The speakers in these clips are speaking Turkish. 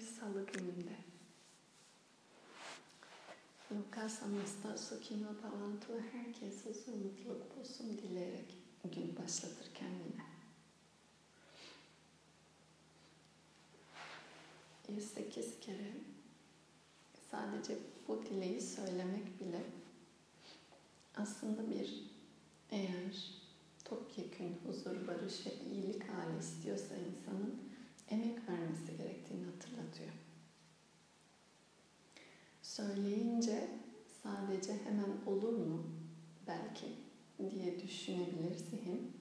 bir salı gününde. Lukas Amasta Sukino Pavantu herkes huzur mutluluk bulsun dileyerek gün başlatır kendine. 108 kere sadece bu dileği söylemek bile aslında bir eğer topyekün huzur, barış ve iyilik hali istiyorsa insanın emek vermesi gerektiğini hatırlatıyor. Söyleyince sadece hemen olur mu belki diye düşünebilir zihin.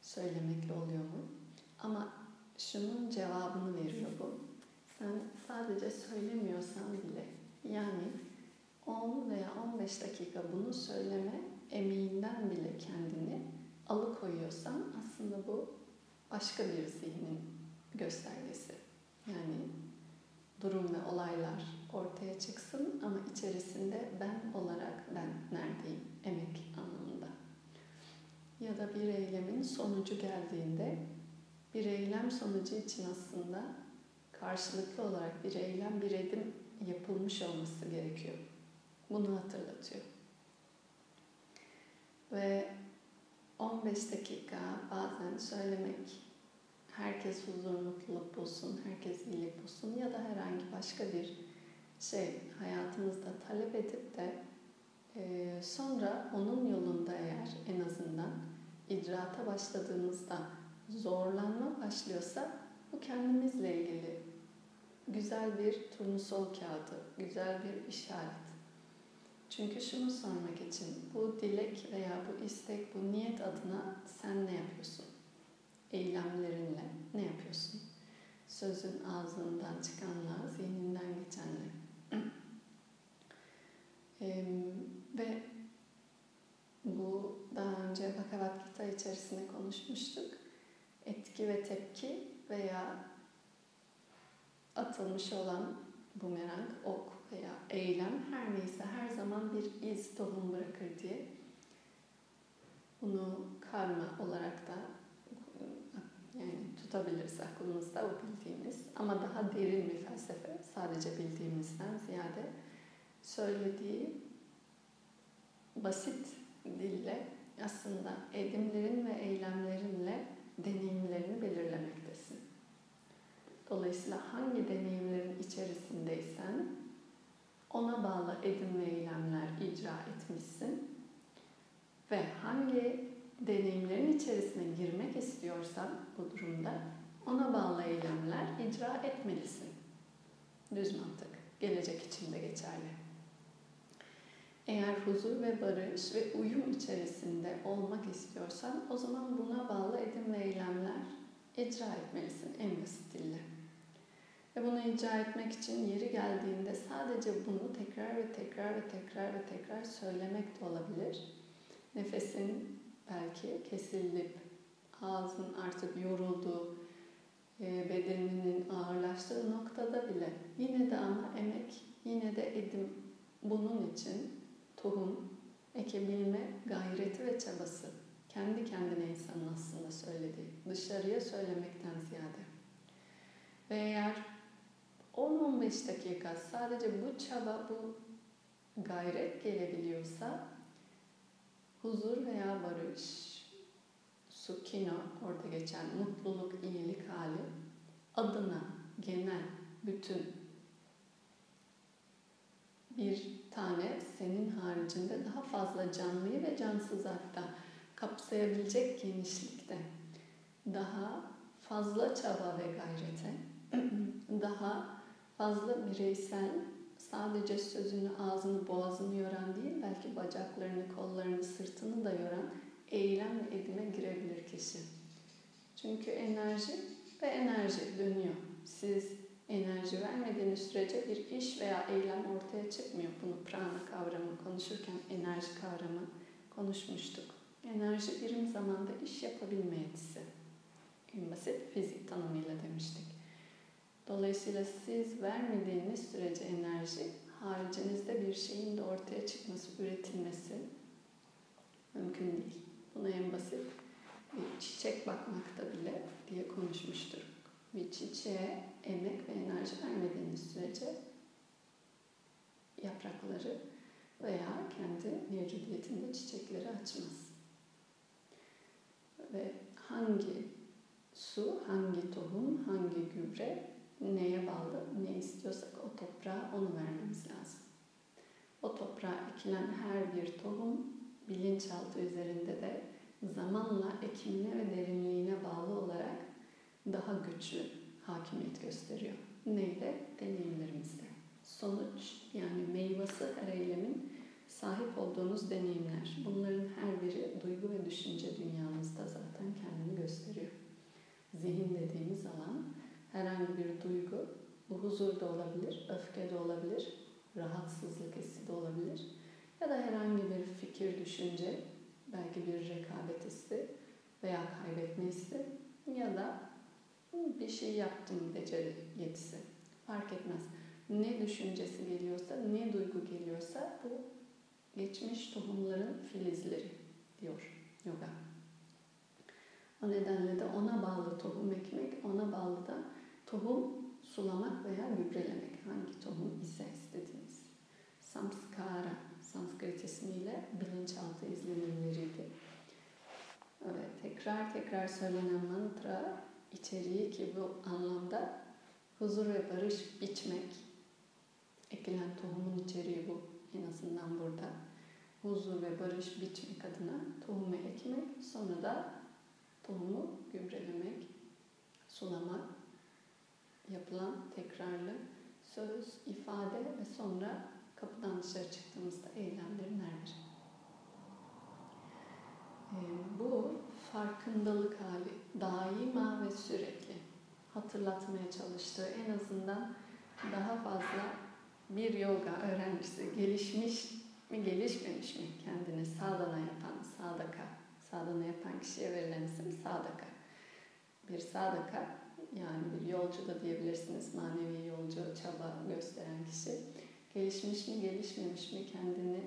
Söylemekle oluyor mu? Ama şunun cevabını veriyor bu. Sen sadece söylemiyorsan bile yani 10 veya 15 dakika bunu söyleme emeğinden bile kendini alıkoyuyorsan aslında bu başka bir zihnin göstergesi. Yani durum ve olaylar ortaya çıksın ama içerisinde ben olarak ben neredeyim emek anlamında. Ya da bir eylemin sonucu geldiğinde bir eylem sonucu için aslında karşılıklı olarak bir eylem bir edim yapılmış olması gerekiyor. Bunu hatırlatıyor. Ve 15 dakika bazen söylemek herkes huzur, mutluluk bulsun, herkes iyilik bulsun ya da herhangi başka bir şey hayatımızda talep edip de e, sonra onun yolunda eğer en azından icraata başladığımızda zorlanma başlıyorsa bu kendimizle ilgili güzel bir turnusol kağıdı, güzel bir işaret. Çünkü şunu sormak için bu dilek veya bu istek, bu niyet adına sen ne yapıyorsun? Eylemlerinle ne yapıyorsun? Sözün ağzından çıkanla, zihninden geçenle. ee, ve bu daha önce Bhagavad Gita içerisinde konuşmuştuk. Etki ve tepki veya atılmış olan bumerang, ok veya eylem her neyse her zaman bir iz tohum bırakır diye bunu karma olarak da yani tutabiliriz aklımızda o bildiğimiz ama daha derin bir felsefe sadece bildiğimizden ziyade söylediği basit dille aslında edimlerin ve eylemlerinle deneyimlerini belirlemektesin. Dolayısıyla hangi deneyimlerin içerisindeysen ona bağlı edim ve eylemler icra etmişsin ve hangi deneyimlerin içerisine girmek istiyorsan bu durumda ona bağlı eylemler icra etmelisin. Düz mantık. Gelecek için de geçerli. Eğer huzur ve barış ve uyum içerisinde olmak istiyorsan o zaman buna bağlı edim ve eylemler icra etmelisin en basit dille. Ve bunu icra etmek için yeri geldiğinde sadece bunu tekrar ve tekrar ve tekrar ve tekrar söylemek de olabilir. Nefesin belki kesilip ağzın artık yorulduğu, e, bedeninin ağırlaştığı noktada bile yine de ama emek, yine de edim bunun için tohum ekebilme gayreti ve çabası. Kendi kendine insanın aslında söylediği, dışarıya söylemekten ziyade. Ve eğer 10-15 dakika sadece bu çaba, bu gayret gelebiliyorsa huzur veya barış, sukino orada geçen mutluluk, iyilik hali adına genel, bütün bir tane senin haricinde daha fazla canlıyı ve cansız hatta kapsayabilecek genişlikte daha fazla çaba ve gayrete, daha fazla bireysel, sadece sözünü, ağzını, boğazını yoran değil, belki bacaklarını, kollarını, sırtını da yoran eylem ve edime girebilir kişi. Çünkü enerji ve enerji dönüyor. Siz enerji vermediğiniz sürece bir iş veya eylem ortaya çıkmıyor. Bunu prana kavramı konuşurken enerji kavramı konuşmuştuk. Enerji birim zamanda iş yapabilme yetisi. En basit fizik tanımıyla demiştik. Dolayısıyla siz vermediğiniz sürece enerji, haricinizde bir şeyin de ortaya çıkması, üretilmesi mümkün değil. Buna en basit bir çiçek bakmakta bile diye konuşmuştur. Bir çiçeğe emek ve enerji vermediğiniz sürece yaprakları veya kendi mevcudiyetinde çiçekleri açmaz. Ve hangi su, hangi tohum, hangi gübre neye bağlı, ne istiyorsak o toprağa onu vermemiz lazım. O toprağa ekilen her bir tohum bilinçaltı üzerinde de zamanla ekimine ve derinliğine bağlı olarak daha güçlü hakimiyet gösteriyor. Neyle? Deneyimlerimizde. Sonuç yani meyvası her eylemin sahip olduğunuz deneyimler. Bunların her biri duygu ve düşünce dünyamızda zaten kendini gösteriyor. Zihin dediğimiz alan herhangi bir duygu, bu huzur da olabilir, öfke de olabilir, rahatsızlık hissi de olabilir. Ya da herhangi bir fikir, düşünce, belki bir rekabet hissi veya kaybetme hissi ya da bir şey yaptım beceri yetisi. Fark etmez. Ne düşüncesi geliyorsa, ne duygu geliyorsa bu geçmiş tohumların filizleri diyor yoga. O nedenle de ona bağlı tohum ekmek, ona bağlı da tohum sulamak veya gübrelemek. Hangi tohum ise istediğiniz. Samskara, Sanskrit ismiyle bilinçaltı izlenimleriydi. Evet, tekrar tekrar söylenen mantra içeriği ki bu anlamda huzur ve barış biçmek, ekilen tohumun içeriği bu en azından burada. Huzur ve barış biçmek adına tohumu ekmek, sonra da tohumu gübrelemek, sulamak, yapılan tekrarlı söz, ifade ve sonra kapıdan dışarı çıktığımızda eylemlerin her biri. Ee, bu farkındalık hali daima ve sürekli hatırlatmaya çalıştığı en azından daha fazla bir yoga öğrencisi gelişmiş mi gelişmemiş mi kendini sadana yapan sadaka sadana yapan kişiye verilen isim sadaka bir sadaka yani bir yolcu da diyebilirsiniz manevi yolcu çaba gösteren kişi gelişmiş mi gelişmemiş mi kendini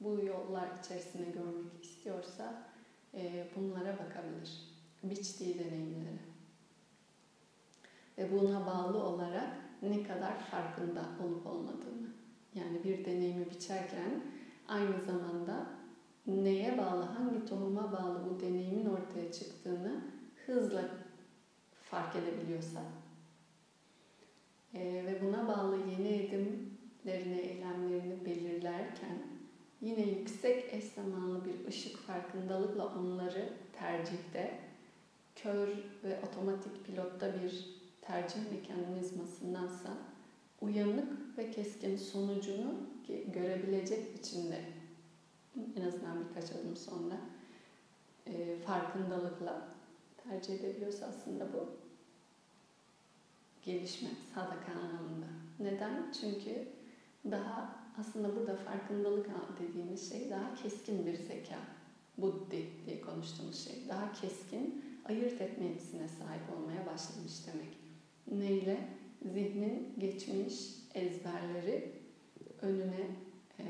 bu yollar içerisinde görmek istiyorsa e, bunlara bakabilir. Biçtiği deneyimlere. Ve buna bağlı olarak ne kadar farkında olup olmadığını. Yani bir deneyimi biçerken aynı zamanda neye bağlı, hangi tohuma bağlı bu deneyimin ortaya çıktığını hızla fark edebiliyorsa. E, ve buna bağlı yeni edimlerini, eylemlerini belirlerken yine yüksek eş zamanlı bir ışık farkındalıkla onları tercihte kör ve otomatik pilotta bir tercih mekanizmasındansa uyanık ve keskin sonucunu görebilecek biçimde en azından birkaç adım sonra e, farkındalıkla tercih edebiliyorsa aslında bu gelişme sadaka anlamında. Neden? Çünkü daha aslında burada farkındalık dediğimiz şey daha keskin bir zeka. Buddhi diye konuştuğumuz şey. Daha keskin, ayırt etme yetisine sahip olmaya başlamış demek. Neyle? Zihnin geçmiş ezberleri önüne e,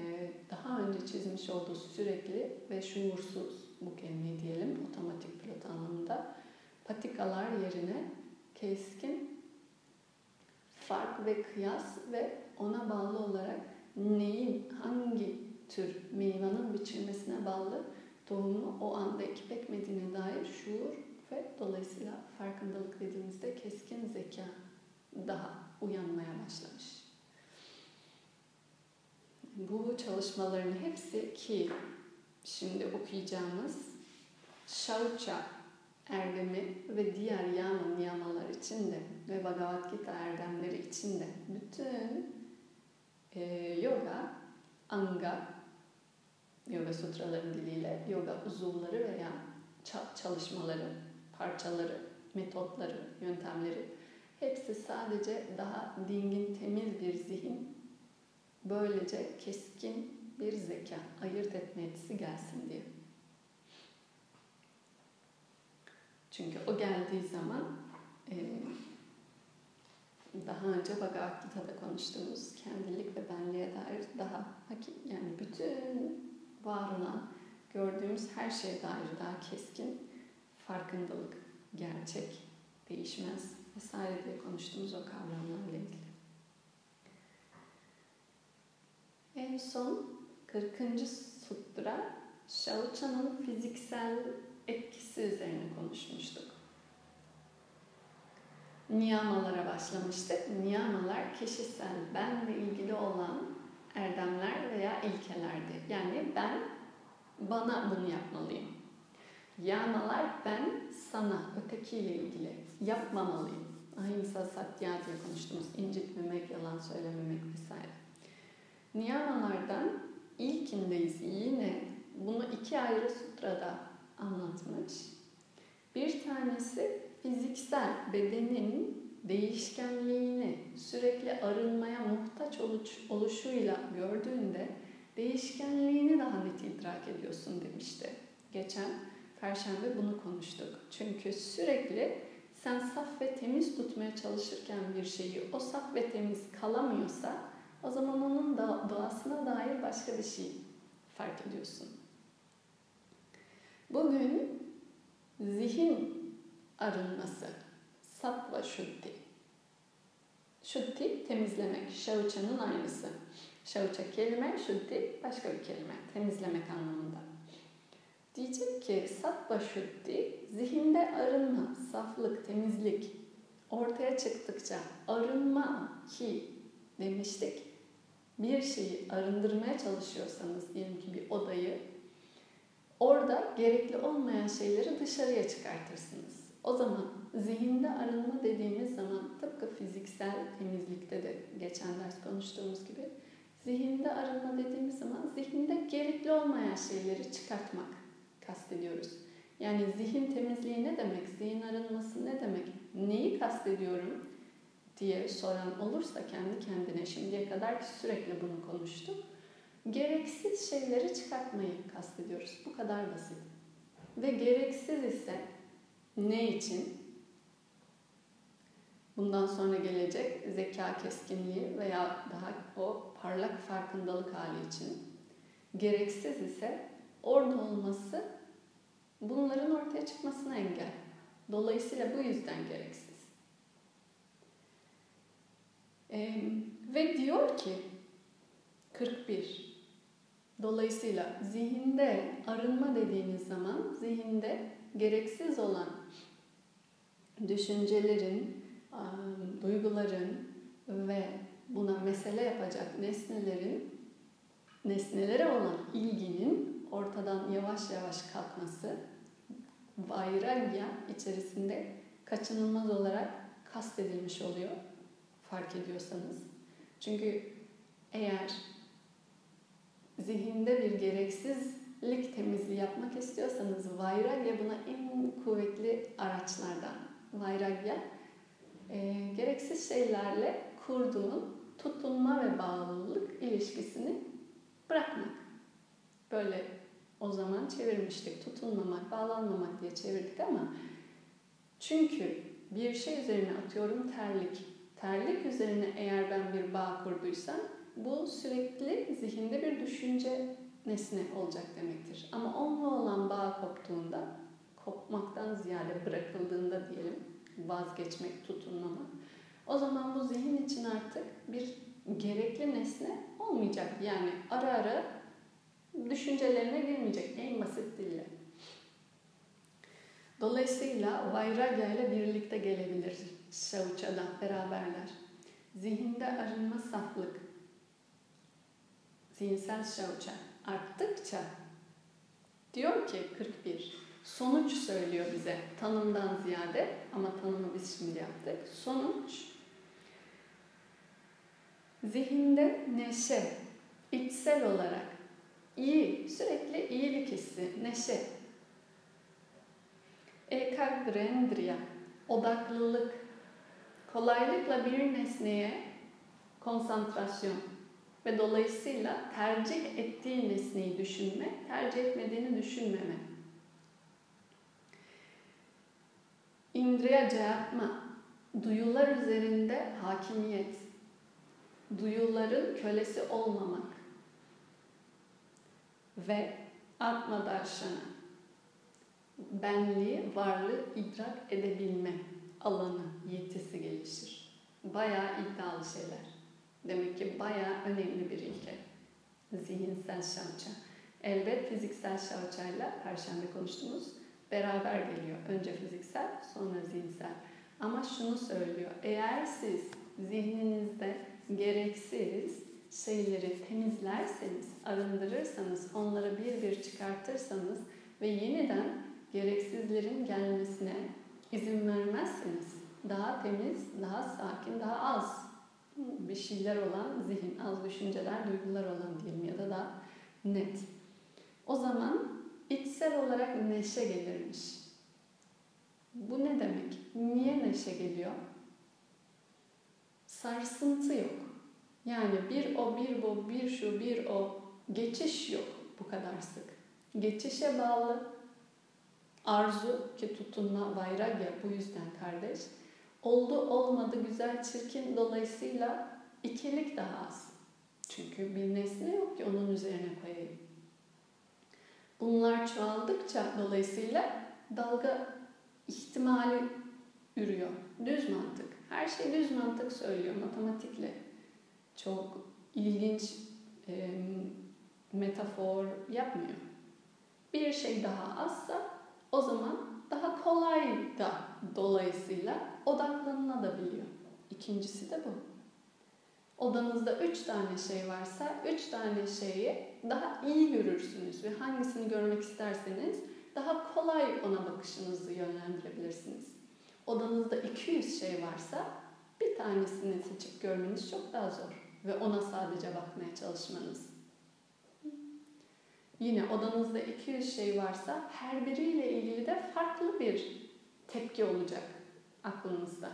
daha önce çizmiş olduğu sürekli ve şuursuz bu kelimeyi diyelim otomatik pilot anlamında patikalar yerine keskin fark ve kıyas ve ona bağlı olarak neyin, hangi tür meyvanın biçilmesine bağlı tohumu o anda ekip ekmediğine dair şuur ve dolayısıyla farkındalık dediğimizde keskin zeka daha uyanmaya başlamış. Bu çalışmaların hepsi ki şimdi okuyacağımız Şauça erdemi ve diğer yama niyamalar için de ve Bhagavad Gita erdemleri için de bütün e, yoga, anga, yoga sutraların diliyle yoga uzuvları veya çalışmaları, parçaları, metotları, yöntemleri hepsi sadece daha dingin, temiz bir zihin, böylece keskin bir zeka, ayırt etme yetisi gelsin diye. Çünkü o geldiği zaman e, daha önce Bhagavad Gita'da konuştuğumuz kendilik ve benliğe dair daha hakim, yani bütün var olan, gördüğümüz her şeye dair daha keskin farkındalık, gerçek, değişmez vesaire diye konuştuğumuz o kavramlarla ilgili. En son 40. sutra Şauça'nın fiziksel etkisi üzerine konuşmuştuk. Niyamalara başlamıştık. Niyamalar kişisel benle ilgili olan erdemler veya ilkelerdi. Yani ben bana bunu yapmalıyım. Yamalar ben sana, ötekiyle ilgili yapmamalıyım. Ahimsa satya diye konuştuğumuz incitmemek, yalan söylememek vesaire. Niyamalardan ilkindeyiz yine bunu iki ayrı sutrada anlatmış. Bir tanesi fiziksel bedenin değişkenliğini sürekli arınmaya muhtaç oluşuyla gördüğünde değişkenliğini daha net idrak ediyorsun demişti. Geçen Perşembe bunu konuştuk. Çünkü sürekli sen saf ve temiz tutmaya çalışırken bir şeyi o saf ve temiz kalamıyorsa o zaman onun da doğasına dair başka bir şey fark ediyorsun. Bugün zihin arınması, sattva şuddhi. Şuddhi temizlemek, şauçanın aynısı. Şauça kelime, şuddhi başka bir kelime, temizlemek anlamında. Diyecek ki sattva şuddhi zihinde arınma, saflık, temizlik ortaya çıktıkça arınma ki demiştik. Bir şeyi arındırmaya çalışıyorsanız diyelim ki bir odayı orada gerekli olmayan şeyleri dışarıya çıkartırsınız. O zaman zihinde arınma dediğimiz zaman tıpkı fiziksel temizlikte de geçen ders konuştuğumuz gibi zihinde arınma dediğimiz zaman zihinde gerekli olmayan şeyleri çıkartmak kastediyoruz. Yani zihin temizliği ne demek? Zihin arınması ne demek? Neyi kastediyorum diye soran olursa kendi kendine şimdiye kadar ki sürekli bunu konuştuk. Gereksiz şeyleri çıkartmayı kastediyoruz. Bu kadar basit. Ve gereksiz ise ne için? Bundan sonra gelecek zeka keskinliği veya daha o parlak farkındalık hali için. Gereksiz ise orada olması bunların ortaya çıkmasına engel. Dolayısıyla bu yüzden gereksiz. Ee, ve diyor ki 41 Dolayısıyla zihinde arınma dediğimiz zaman zihinde gereksiz olan düşüncelerin, duyguların ve buna mesele yapacak nesnelerin nesnelere olan ilginin ortadan yavaş yavaş kalkması vairagya içerisinde kaçınılmaz olarak kastedilmiş oluyor fark ediyorsanız. Çünkü eğer zihinde bir gereksizlik temizliği yapmak istiyorsanız Vairagya buna en kuvvetli araçlardan. Vairagya e, gereksiz şeylerle kurduğun tutunma ve bağlılık ilişkisini bırakmak. Böyle o zaman çevirmiştik. Tutunmamak, bağlanmamak diye çevirdik ama çünkü bir şey üzerine atıyorum terlik. Terlik üzerine eğer ben bir bağ kurduysam bu sürekli zihinde bir düşünce nesne olacak demektir. Ama onunla olan bağ koptuğunda, kopmaktan ziyade bırakıldığında diyelim, vazgeçmek, tutunmamak, o zaman bu zihin için artık bir gerekli nesne olmayacak. Yani ara ara düşüncelerine girmeyecek en basit dille. Dolayısıyla Vairagya ile birlikte gelebilir Şauça'da beraberler. Zihinde arınma saflık, zihinsel şauça arttıkça diyor ki 41 sonuç söylüyor bize tanımdan ziyade ama tanımı biz şimdi yaptık. Sonuç zihinde neşe, içsel olarak iyi, sürekli iyilik hissi, neşe. Ekagrendriya, odaklılık, kolaylıkla bir nesneye konsantrasyon ve dolayısıyla tercih ettiği nesneyi düşünme, tercih etmediğini düşünmeme. İndriya yapma, duyular üzerinde hakimiyet, duyuların kölesi olmamak ve atma darşana, benliği, varlığı idrak edebilme alanı, yetisi gelişir. Bayağı iddialı şeyler. Demek ki bayağı önemli bir ilke. zihinsel şavça. Elbet fiziksel şavçayla perşembe konuştuğumuz beraber geliyor. Önce fiziksel, sonra zihinsel. Ama şunu söylüyor. Eğer siz zihninizde gereksiz şeyleri temizlerseniz, arındırırsanız, onları bir bir çıkartırsanız ve yeniden gereksizlerin gelmesine izin vermezseniz daha temiz, daha sakin, daha az bir şeyler olan zihin, az düşünceler, duygular olan diyelim ya da daha net. O zaman içsel olarak neşe gelirmiş. Bu ne demek? Niye neşe geliyor? Sarsıntı yok. Yani bir o, bir bu, bir şu, bir o. Geçiş yok bu kadar sık. Geçişe bağlı arzu ki tutunma, vairagya bu yüzden kardeş. Oldu olmadı güzel çirkin dolayısıyla ikilik daha az. Çünkü bir nesne yok ki onun üzerine koyayım. Bunlar çoğaldıkça dolayısıyla dalga ihtimali ürüyor. Düz mantık. Her şey düz mantık söylüyor matematikle. Çok ilginç e, metafor yapmıyor. Bir şey daha azsa o zaman daha kolay da dolayısıyla odaklanılabiliyor. İkincisi de bu. Odanızda üç tane şey varsa üç tane şeyi daha iyi görürsünüz ve hangisini görmek isterseniz daha kolay ona bakışınızı yönlendirebilirsiniz. Odanızda 200 şey varsa bir tanesini seçip görmeniz çok daha zor ve ona sadece bakmaya çalışmanız. Yine odanızda 200 şey varsa her biriyle ilgili de farklı bir tepki olacak aklınızda.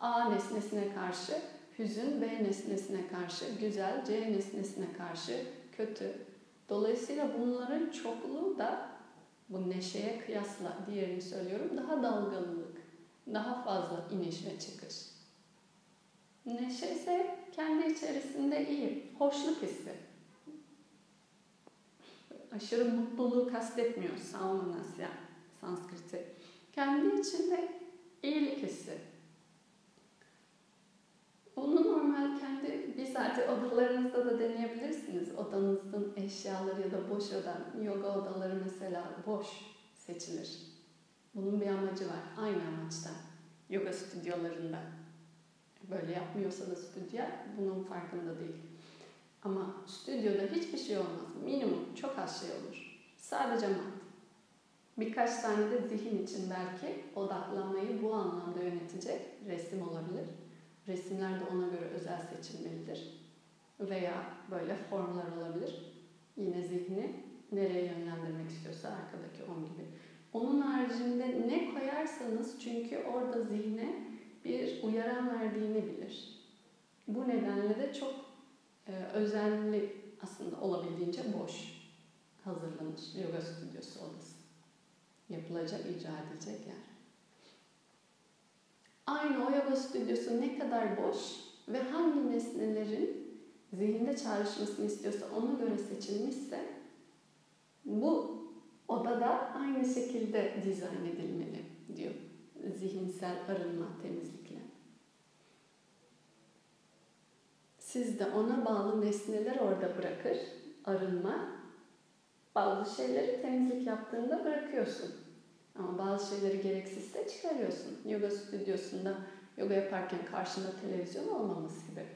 A nesnesine karşı hüzün, B nesnesine karşı güzel, C nesnesine karşı kötü. Dolayısıyla bunların çokluğu da bu neşeye kıyasla diğerini söylüyorum daha dalgalılık, daha fazla iniş ve çıkış. Neşe ise kendi içerisinde iyi, hoşluk hissi. Aşırı mutluluğu kastetmiyor Saumanasya Sanskriti. Kendi içinde iyilik hissi. Onu normal kendi bizzat odalarınızda da deneyebilirsiniz. Odanızın eşyaları ya da boş oda, yoga odaları mesela boş seçilir. Bunun bir amacı var. Aynı amaçta. Yoga stüdyolarında. Böyle yapmıyorsa da stüdyo bunun farkında değil. Ama stüdyoda hiçbir şey olmaz. Minimum çok az şey olur. Sadece mat. Birkaç tane de zihin için belki odaklanmayı bu anlamda yönetecek resim olabilir. Resimler de ona göre özel seçilmelidir. Veya böyle formlar olabilir. Yine zihni nereye yönlendirmek istiyorsa arkadaki on gibi. Onun haricinde ne koyarsanız çünkü orada zihne bir uyaran verdiğini bilir. Bu nedenle de çok e, özenli aslında olabildiğince boş hazırlanır yoga stüdyosu odası. Yapılacak, icra edilecek yer. Aynı o yoga stüdyosu ne kadar boş ve hangi nesnelerin zihinde çağrışmasını istiyorsa ona göre seçilmişse bu odada aynı şekilde dizayn edilmeli diyor. Zihinsel arınma, temizlikle. Siz de ona bağlı nesneler orada bırakır, arınma. Bazı şeyleri temizlik yaptığında bırakıyorsun. Ama bazı şeyleri gereksizse çıkarıyorsun. Yoga stüdyosunda yoga yaparken karşında televizyon olmaması gibi.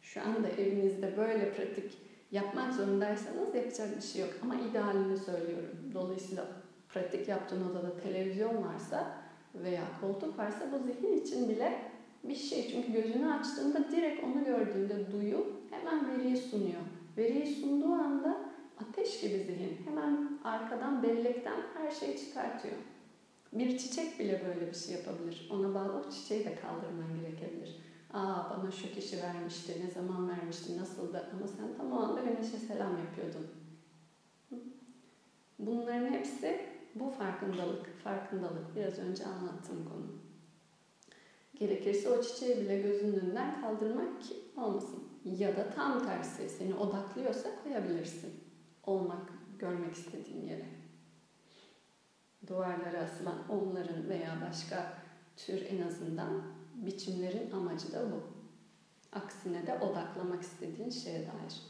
Şu anda evinizde böyle pratik yapmak zorundaysanız yapacak bir şey yok. Ama idealini söylüyorum. Dolayısıyla pratik yaptığın odada televizyon varsa veya koltuk varsa bu zihin için bile bir şey. Çünkü gözünü açtığında direkt onu gördüğünde duyu hemen veriyi sunuyor. Veriyi sunduğu anda ateş gibi zihin hemen arkadan bellekten her şeyi çıkartıyor. Bir çiçek bile böyle bir şey yapabilir. Ona bağlı o çiçeği de kaldırman gerekebilir. Aa bana şu kişi vermişti, ne zaman vermişti, nasıldı ama sen tam o anda güneşe selam yapıyordun. Bunların hepsi bu farkındalık, farkındalık. Biraz önce anlattığım konu. Gerekirse o çiçeği bile gözünün önünden kaldırmak ki olmasın. Ya da tam tersi seni odaklıyorsa koyabilirsin. Olmak, görmek istediğin yere. Duvarlara asılan onların veya başka tür en azından biçimlerin amacı da bu. Aksine de odaklamak istediğin şeye dair.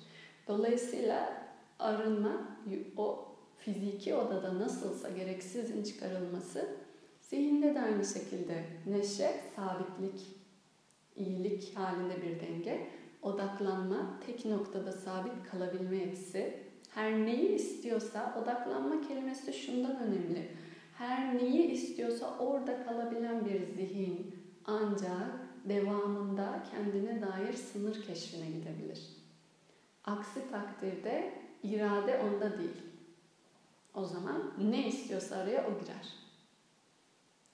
Dolayısıyla arınma, o fiziki odada nasılsa gereksizin çıkarılması, zihinde de aynı şekilde neşe, sabitlik, iyilik halinde bir denge, odaklanma, tek noktada sabit kalabilme yetisi, her neyi istiyorsa, odaklanma kelimesi şundan önemli. Her neyi istiyorsa orada kalabilen bir zihin ancak devamında kendine dair sınır keşfine gidebilir. Aksi takdirde irade onda değil. O zaman ne istiyorsa araya o girer.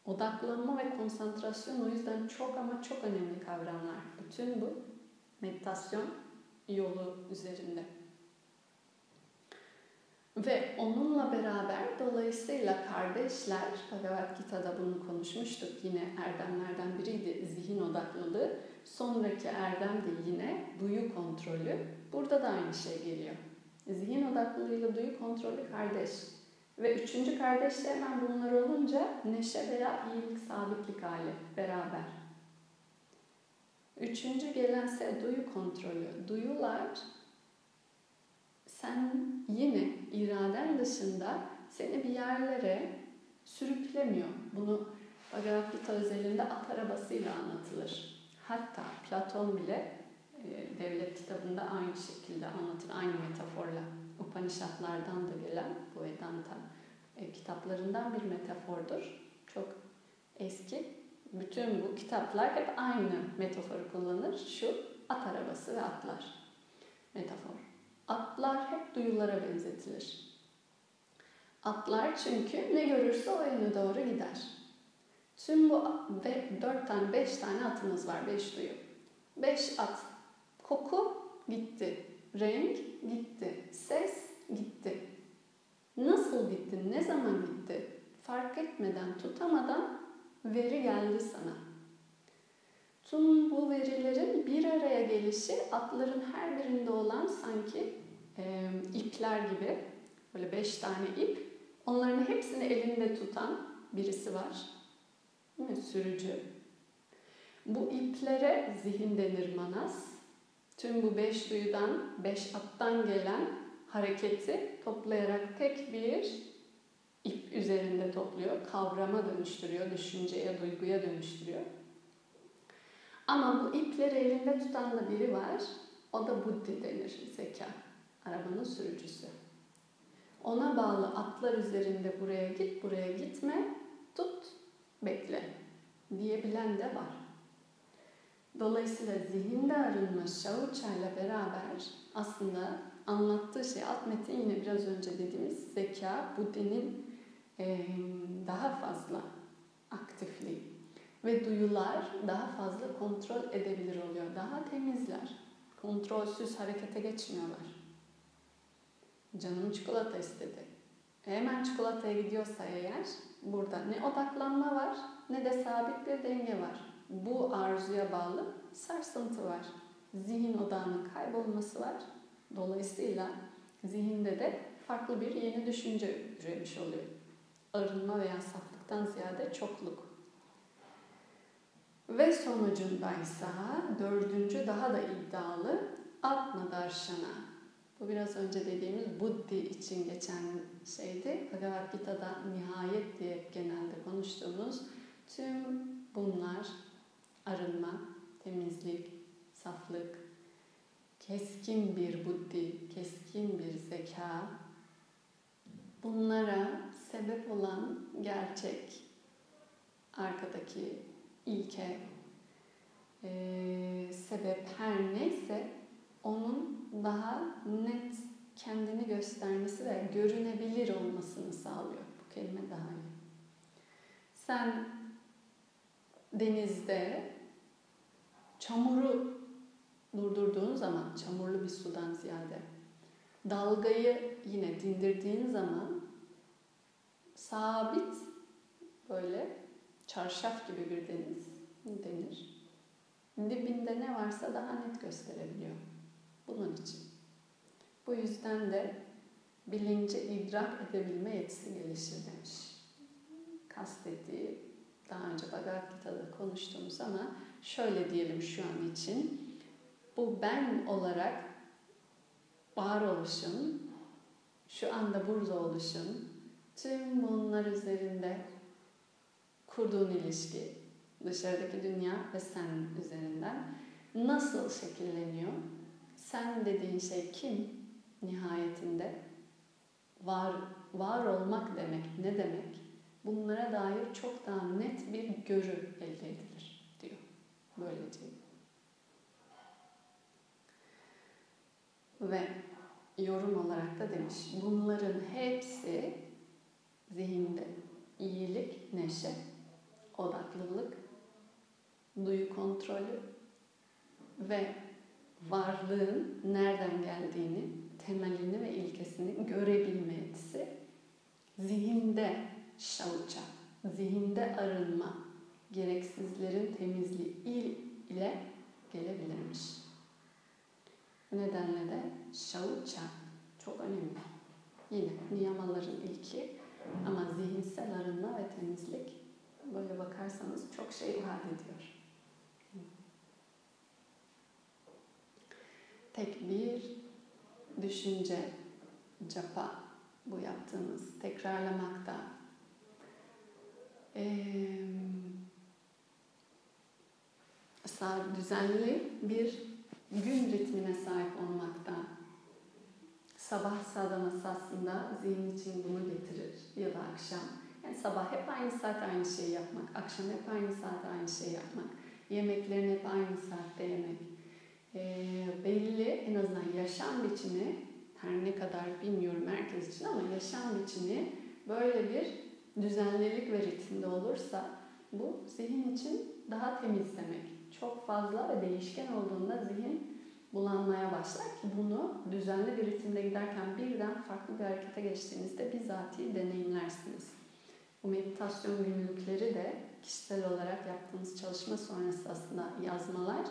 Odaklanma ve konsantrasyon o yüzden çok ama çok önemli kavramlar. Bütün bu meditasyon yolu üzerinde. Ve onunla beraber dolayısıyla kardeşler, Bhagavad Gita'da bunu konuşmuştuk yine erdemlerden biriydi zihin odaklılığı. Sonraki erdem de yine duyu kontrolü. Burada da aynı şey geliyor. Zihin odaklılığıyla duyu kontrolü kardeş. Ve üçüncü kardeş de hemen bunlar olunca neşe veya iyilik, sabitlik hali beraber. Üçüncü gelense duyu kontrolü. Duyular sen yine iraden dışında seni bir yerlere sürüklemiyor. Bunu Bhagavad Gita özelinde at arabasıyla anlatılır. Hatta Platon bile e, devlet kitabında aynı şekilde anlatır, aynı metaforla. Upanishadlardan da gelen bu Vedanta e, kitaplarından bir metafordur. Çok eski. Bütün bu kitaplar hep aynı metaforu kullanır. Şu at arabası ve atlar metafor. Atlar hep duyulara benzetilir. Atlar çünkü ne görürse o yöne doğru gider. Tüm bu ve dört tane, beş tane atımız var, beş duyu. Beş at. Koku gitti, renk gitti, ses gitti. Nasıl gitti, ne zaman gitti? Fark etmeden, tutamadan veri geldi sana. Tüm bu verilerin bir araya gelişi atların her birinde olan sanki e, ipler gibi böyle beş tane ip. Onların hepsini elinde tutan birisi var. Değil mi? Sürücü. Bu iplere zihin denir manas. Tüm bu beş duyudan, beş attan gelen hareketi toplayarak tek bir ip üzerinde topluyor. Kavrama dönüştürüyor, düşünceye, duyguya dönüştürüyor. Ama bu ipleri elinde tutan da biri var. O da buddhi denir, zeka. Arabanın sürücüsü. Ona bağlı atlar üzerinde buraya git, buraya gitme, tut, bekle diyebilen de var. Dolayısıyla zihinde arınma Şavuça ile beraber aslında anlattığı şey, alt metin yine biraz önce dediğimiz zeka, Buddhi'nin e, daha fazla aktifliği ve duyular daha fazla kontrol edebilir oluyor. Daha temizler. Kontrolsüz harekete geçmiyorlar. Canım çikolata istedi. Hemen çikolataya gidiyorsa eğer burada ne odaklanma var ne de sabit bir denge var. Bu arzuya bağlı sarsıntı var. Zihin odağının kaybolması var. Dolayısıyla zihinde de farklı bir yeni düşünce üremiş oluyor. Arınma veya saflıktan ziyade çokluk. Ve sonucundaysa dördüncü daha da iddialı Atma Darshana bu biraz önce dediğimiz Buddhi için geçen şeydi. Bhagavad Gita'da nihayet diye genelde konuştuğumuz tüm bunlar arınma, temizlik, saflık, keskin bir buddhi, keskin bir zeka, bunlara sebep olan gerçek, arkadaki ilke, e, sebep her neyse onun daha net kendini göstermesi ve görünebilir olmasını sağlıyor. Bu kelime daha iyi. Sen denizde çamuru durdurduğun zaman, çamurlu bir sudan ziyade, dalgayı yine dindirdiğin zaman sabit böyle çarşaf gibi bir deniz denir. Dibinde ne varsa daha net gösterebiliyor. Bunun için. Bu yüzden de bilince idrak edebilme yetisi gelişir demiş. Kastettiği daha önce Bhagavad Gita'da konuştuğumuz ama şöyle diyelim şu an için. Bu ben olarak varoluşun, şu anda burada oluşun, tüm bunlar üzerinde kurduğun ilişki, dışarıdaki dünya ve sen üzerinden nasıl şekilleniyor? Sen dediğin şey kim nihayetinde? Var, var olmak demek ne demek? Bunlara dair çok daha net bir görü elde edilir diyor. Böylece. Ve yorum olarak da demiş, bunların hepsi zihinde iyilik, neşe, odaklılık, duyu kontrolü ve varlığın nereden geldiğini, temelini ve ilkesini görebilme yetisi zihinde şavuça, zihinde arınma, gereksizlerin temizliği ile gelebilirmiş. Bu nedenle de şavuça çok önemli. Yine niyamaların ilki ama zihinsel arınma ve temizlik böyle bakarsanız çok şey vaat ediyor. Tek bir düşünce, capa bu yaptığınız tekrarlamakta ee, düzenli bir gün ritmine sahip olmakta sabah sağlaması aslında zihin için bunu getirir ya da akşam. Yani sabah hep aynı saat aynı şeyi yapmak, akşam hep aynı saat aynı şeyi yapmak, yemeklerini hep aynı saatte yemek. E, belli en azından yaşam biçimi her ne kadar bilmiyorum herkes için ama yaşam biçimi böyle bir düzenlilik ve ritimde olursa bu zihin için daha temiz demek. Çok fazla ve değişken olduğunda zihin bulanmaya başlar ki bunu düzenli bir ritimde giderken birden farklı bir harekete geçtiğinizde bizatihi deneyimlersiniz. Bu meditasyon günlükleri de kişisel olarak yaptığınız çalışma sonrası aslında yazmalar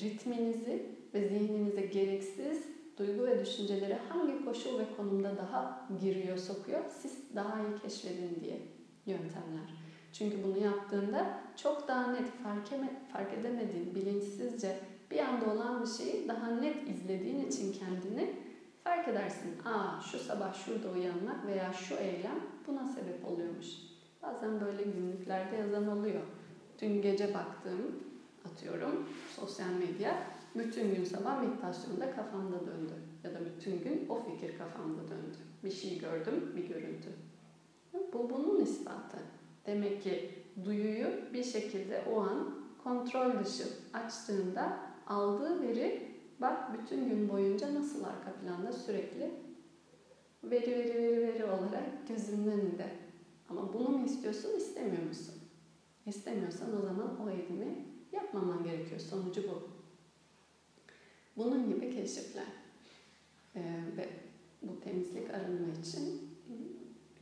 ritminizi ve zihninize gereksiz duygu ve düşünceleri hangi koşul ve konumda daha giriyor, sokuyor, siz daha iyi keşfedin diye yöntemler. Çünkü bunu yaptığında çok daha net fark, fark edemediğin, bilinçsizce bir anda olan bir şeyi daha net izlediğin için kendini fark edersin. Aa şu sabah şurada uyanmak veya şu eylem buna sebep oluyormuş. Bazen böyle günlüklerde yazan oluyor. Dün gece baktığım atıyorum sosyal medya bütün gün sabah meditasyonda kafamda döndü. Ya da bütün gün o fikir kafamda döndü. Bir şey gördüm, bir görüntü. Bu bunun ispatı. Demek ki duyuyu bir şekilde o an kontrol dışı açtığında aldığı veri bak bütün gün boyunca nasıl arka planda sürekli veri veri veri veri olarak gözünün önünde. Ama bunu mu istiyorsun, istemiyor musun? İstemiyorsan o zaman o edimi yapmaman gerekiyor. Sonucu bu. Bunun gibi keşifler. Ee, ve bu temizlik arınma için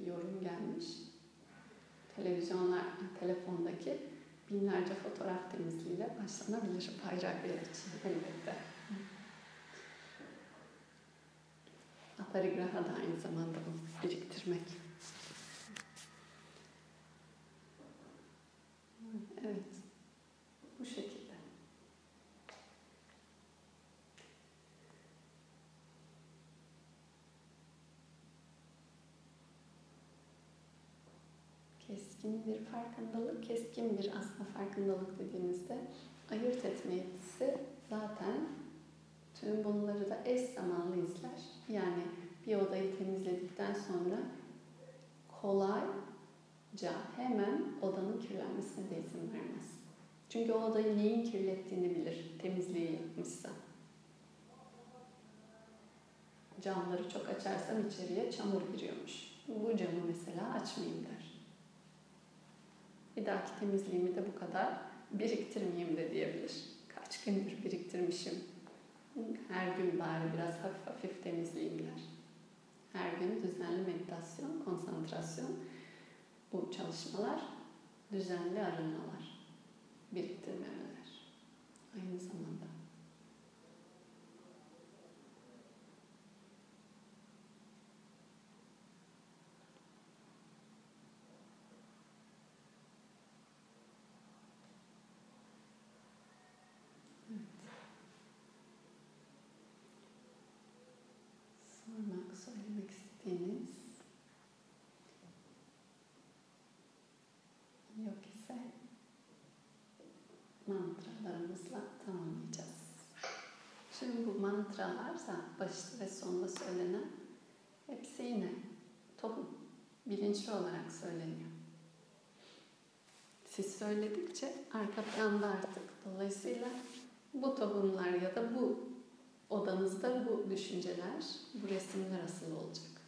bir yorum gelmiş. Televizyonlar, telefondaki binlerce fotoğraf temizliğiyle başlanabilir bayrak bir için elbette. Aparigraha da aynı zamanda bu biriktirmek. Evet. Bu şekilde. keskin bir farkındalık, keskin bir aslında farkındalık dediğimizde ayırt etme yetisi zaten tüm bunları da eş zamanlı izler. Yani bir odayı temizledikten sonra kolayca hemen odanın kirlenmesine de izin vermez. Çünkü o odayı neyin kirlettiğini bilir, temizliği yapmışsa. Camları çok açarsam içeriye çamur giriyormuş. Bu camı mesela açmayayım der bir dahaki temizliğimi de bu kadar biriktirmeyeyim de diyebilir. Kaç gündür biriktirmişim. Her gün bari biraz hafif hafif temizleyeyim der. Her gün düzenli meditasyon, konsantrasyon, bu çalışmalar, düzenli arınmalar, biriktirmemeler. Aynı zamanda. Mantralarımızla tamamlayacağız. Şimdi bu mantralarsa başta ve sonunda söylenen hepsi yine tohum, bilinçli olarak söyleniyor. Siz söyledikçe arka planda artık dolayısıyla bu tohumlar ya da bu odanızda bu düşünceler, bu resimler asılı olacak.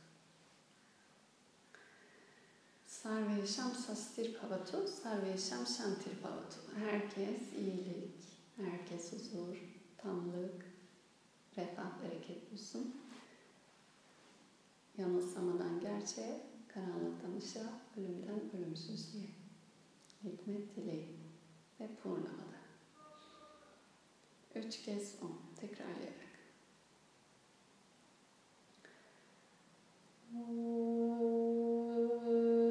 Sarveşam sastir pavatu, sarveşam şantir pavatu. Herkes iyilik, herkes huzur, tamlık, refah, bereket bulsun. Yanılsamadan gerçeğe, karanlıktan ışığa, ölümden ölümsüzlüğe. Hikmet dileği ve purnamada. Üç kez on. Tekrarlayarak. Sarvesham